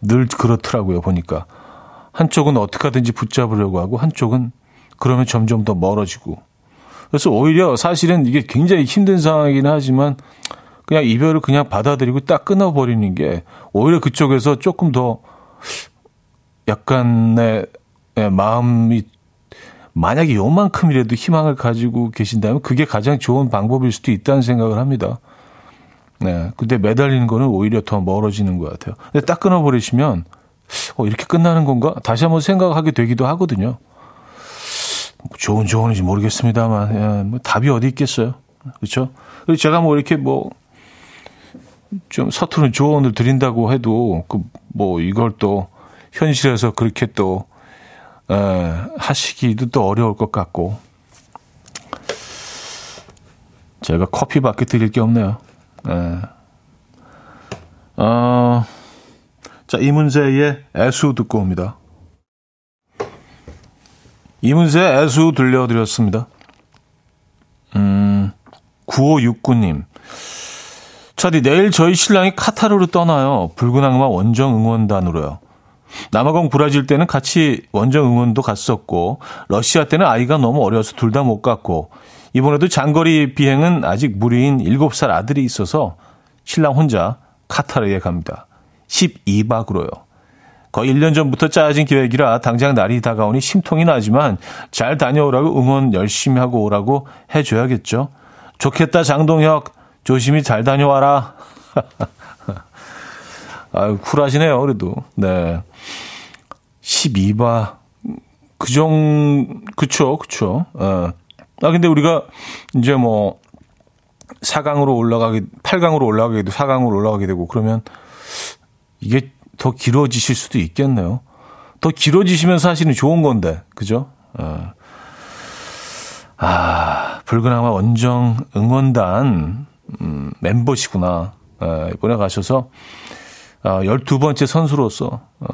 늘 그렇더라고요, 보니까. 한쪽은 어떻게 하든지 붙잡으려고 하고, 한쪽은 그러면 점점 더 멀어지고. 그래서 오히려 사실은 이게 굉장히 힘든 상황이긴 하지만, 그냥 이별을 그냥 받아들이고 딱 끊어버리는 게, 오히려 그쪽에서 조금 더 약간의 예, 마음이 만약에 요만큼이라도 희망을 가지고 계신다면 그게 가장 좋은 방법일 수도 있다는 생각을 합니다. 네. 근데 매달리는 거는 오히려 더 멀어지는 것 같아요. 근데 딱 끊어버리시면 어, 이렇게 끝나는 건가? 다시 한번 생각하게 되기도 하거든요. 좋은 조언인지 모르겠습니다만, 예, 뭐 답이 어디 있겠어요. 그렇죠? 그리고 제가 뭐 이렇게 뭐, 좀 서투른 조언을 드린다고 해도, 그, 뭐, 이걸 또, 현실에서 그렇게 또, 에, 하시기도 또 어려울 것 같고. 제가 커피밖에 드릴 게 없네요. 에. 어, 자, 이문세의 애수 듣고 옵니다. 이문세의 애수 들려드렸습니다. 음, 9569님. 차디, 내일 저희 신랑이 카타르로 떠나요. 붉은 악마 원정 응원단으로요. 남아공 브라질 때는 같이 원정 응원도 갔었고, 러시아 때는 아이가 너무 어려서 둘 다 못 갔고, 이번에도 장거리 비행은 아직 무리인 7살 아들이 있어서 신랑 혼자 카타르에 갑니다. 12박으로요. 거의 1년 전부터 짜여진 계획이라 당장 날이 다가오니 심통이 나지만 잘 다녀오라고 응원 열심히 하고 오라고 해줘야겠죠. 좋겠다, 장동혁. 조심히 잘 다녀와라. <laughs> 아유, 쿨하시네요, 그래도. 네. 12바. 그 정, 그쵸, 그쵸. 어. 아, 근데 우리가 이제 뭐, 4강으로 올라가게, 8강으로 올라가게 되고, 4강으로 올라가게 되고, 그러면 이게 더 길어지실 수도 있겠네요. 더 길어지시면 사실은 좋은 건데, 그죠? 어. 아, 붉은 악마 원정 응원단, 음, 멤버시구나. 어, 이번에 가셔서, 어, 12번째 선수로서, 어,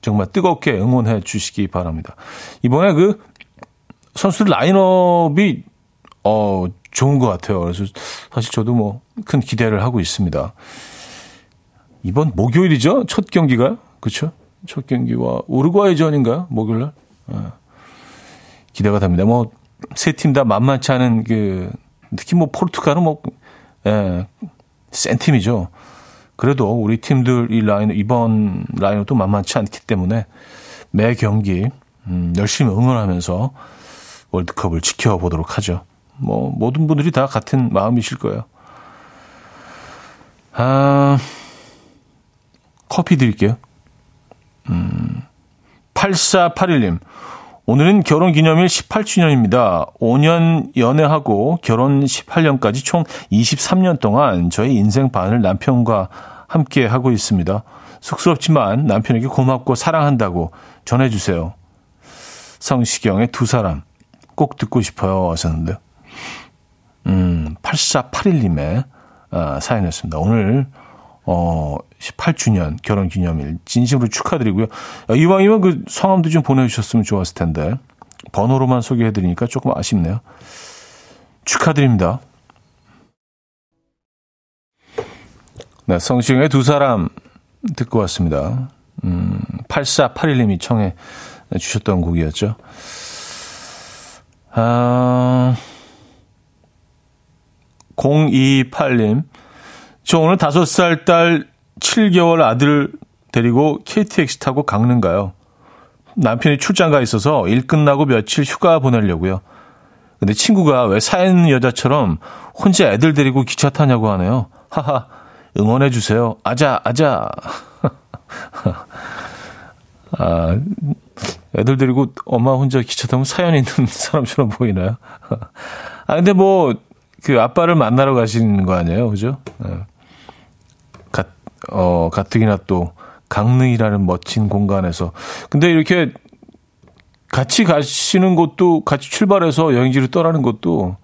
정말 뜨겁게 응원해 주시기 바랍니다. 이번에 그 선수들 라인업이, 어, 좋은 것 같아요. 그래서 사실 저도 뭐 큰 기대를 하고 있습니다. 이번 목요일이죠? 첫 경기가. 그쵸? 첫 경기와 우루과이전인가요? 목요일 날? 어. 기대가 됩니다. 뭐, 세 팀 다 만만치 않은 그, 특히 뭐 포르투갈은 뭐, 예, 센 팀이죠. 그래도 우리 팀들 이 라인, 이번 라인도 만만치 않기 때문에 매 경기, 음, 열심히 응원하면서 월드컵을 지켜보도록 하죠. 뭐, 모든 분들이 다 같은 마음이실 거예요. 아, 커피 드릴게요. 음, 8481님. 오늘은 결혼 기념일 18주년입니다. 5년 연애하고 결혼 18년까지 총 23년 동안 저희 인생 반을 남편과 함께 하고 있습니다. 쑥스럽지만 남편에게 고맙고 사랑한다고 전해주세요. 성시경의 두 사람 꼭 듣고 싶어요 하셨는데 음, 8481님의 아, 사연이었습니다. 오늘 어, 18주년 결혼 기념일 진심으로 축하드리고요. 아, 이왕이면 그 성함도 좀 보내주셨으면 좋았을 텐데 번호로만 소개해드리니까 조금 아쉽네요. 축하드립니다. 네, 성시경의 두 사람 듣고 왔습니다. 음, 8481님이 청해 주셨던 곡이었죠. 아, 028님. 저 오늘 5살 딸 7개월 아들 데리고 KTX 타고 강릉 가요. 남편이 출장 가 있어서 일 끝나고 며칠 휴가 보내려고요. 근데 친구가 왜 사연 여자처럼 혼자 애들 데리고 기차 타냐고 하네요. 하하, 응원해 주세요. 아자, 아자. <laughs> 아, 애들 데리고 엄마 혼자 기차 타면 사연 있는 <laughs> 사람처럼 보이나요? <laughs> 아, 근데 뭐, 그 아빠를 만나러 가시는 거 아니에요? 그죠? 네. 가, 어, 가뜩이나 또 강릉이라는 멋진 공간에서. 근데 이렇게 같이 가시는 것도 같이 출발해서 여행지를 떠나는 것도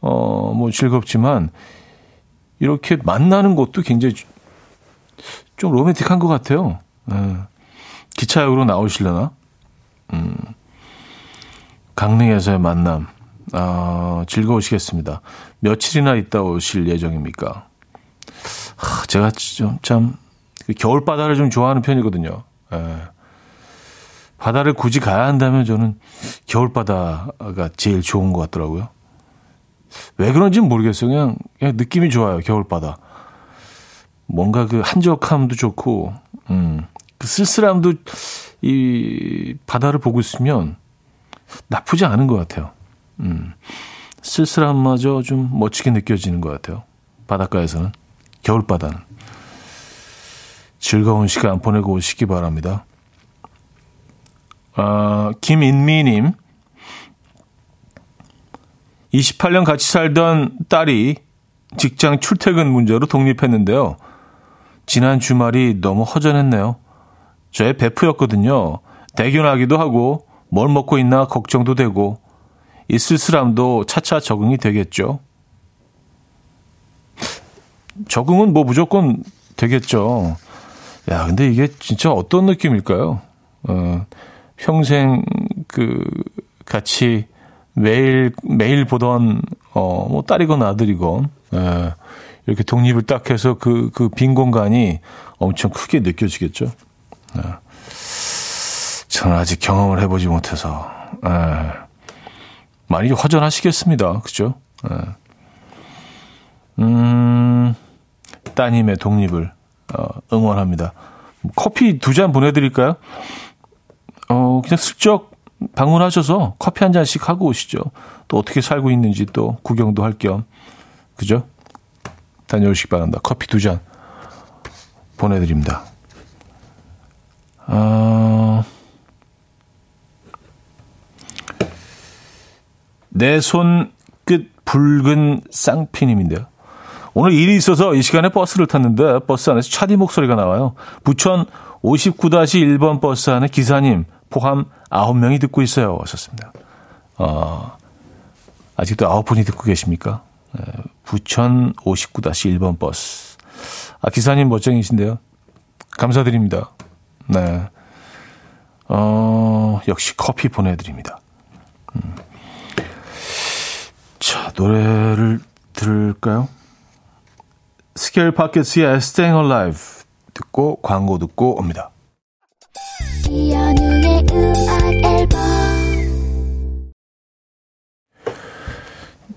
어, 뭐 즐겁지만 이렇게 만나는 것도 굉장히 좀 로맨틱한 것 같아요. 네. 기차역으로 나오시려나? 음, 강릉에서의 만남. 아, 즐거우시겠습니다. 며칠이나 있다 오실 예정입니까? 하, 제가 좀, 참, 그 겨울 바다를 좀 좋아하는 편이거든요. 예. 바다를 굳이 가야 한다면 저는 겨울 바다가 제일 좋은 것 같더라고요. 왜 그런지는 모르겠어요. 그냥, 그냥 느낌이 좋아요. 겨울 바다. 뭔가 그 한적함도 좋고, 음, 그 쓸쓸함도 이 바다를 보고 있으면 나쁘지 않은 것 같아요. 음, 쓸쓸함마저 좀 멋지게 느껴지는 것 같아요. 바닷가에서는. 겨울바다는. 즐거운 시간 보내고 오시기 바랍니다. 어, 김인미님. 28년 같이 살던 딸이 직장 출퇴근 문제로 독립했는데요. 지난 주말이 너무 허전했네요. 저의 베프였거든요. 대견하기도 하고 뭘 먹고 있나 걱정도 되고 이 쓸쓸함도 차차 적응이 되겠죠. 적응은 뭐 무조건 되겠죠. 야, 근데 이게 진짜 어떤 느낌일까요? 어, 평생 그 같이 매일 매일 보던 어뭐 딸이건 아들이건 예, 이렇게 독립을 딱 해서 그 그 빈 공간이 엄청 크게 느껴지겠죠. 예. 저는 아직 경험을 해보지 못해서 예. 많이 허전하시겠습니다. 그죠? 예. 음, 따님의 독립을 어, 응원합니다. 커피 두 잔 보내드릴까요? 어, 그냥 슬쩍 방문하셔서 커피 한 잔씩 하고 오시죠. 또 어떻게 살고 있는지 또 구경도 할 겸. 그죠? 다녀오시기 바랍니다. 커피 두 잔 보내드립니다. 어... 내손 끝 붉은 쌍피님인데요. 오늘 일이 있어서 이 시간에 버스를 탔는데 버스 안에서 차디 목소리가 나와요. 부천 59-1번 버스 안에 기사님 포함 9명이 듣고 있어요. 하셨습니다. 어, 아직도 9분이 듣고 계십니까? 네, 부천 59-1번 버스. 아, 기사님 멋쟁이신데요. 감사드립니다. 네. 어, 역시 커피 보내드립니다. 음. 자, 노래를 들을까요? 스케일 파켓스의 Staying Alive 듣고 광고 듣고 옵니다.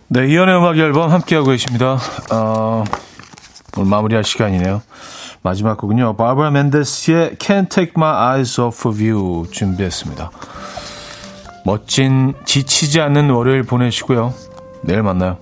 네, 이연의 음악 앨범 함께하고 계십니다. 어, 오늘 마무리할 시간이네요. 마지막 곡은요. 바브라 멘데스의 Can't Take My Eyes Off of You 준비했습니다. 멋진 지치지 않는 월요일 보내시고요. 내일 만나요.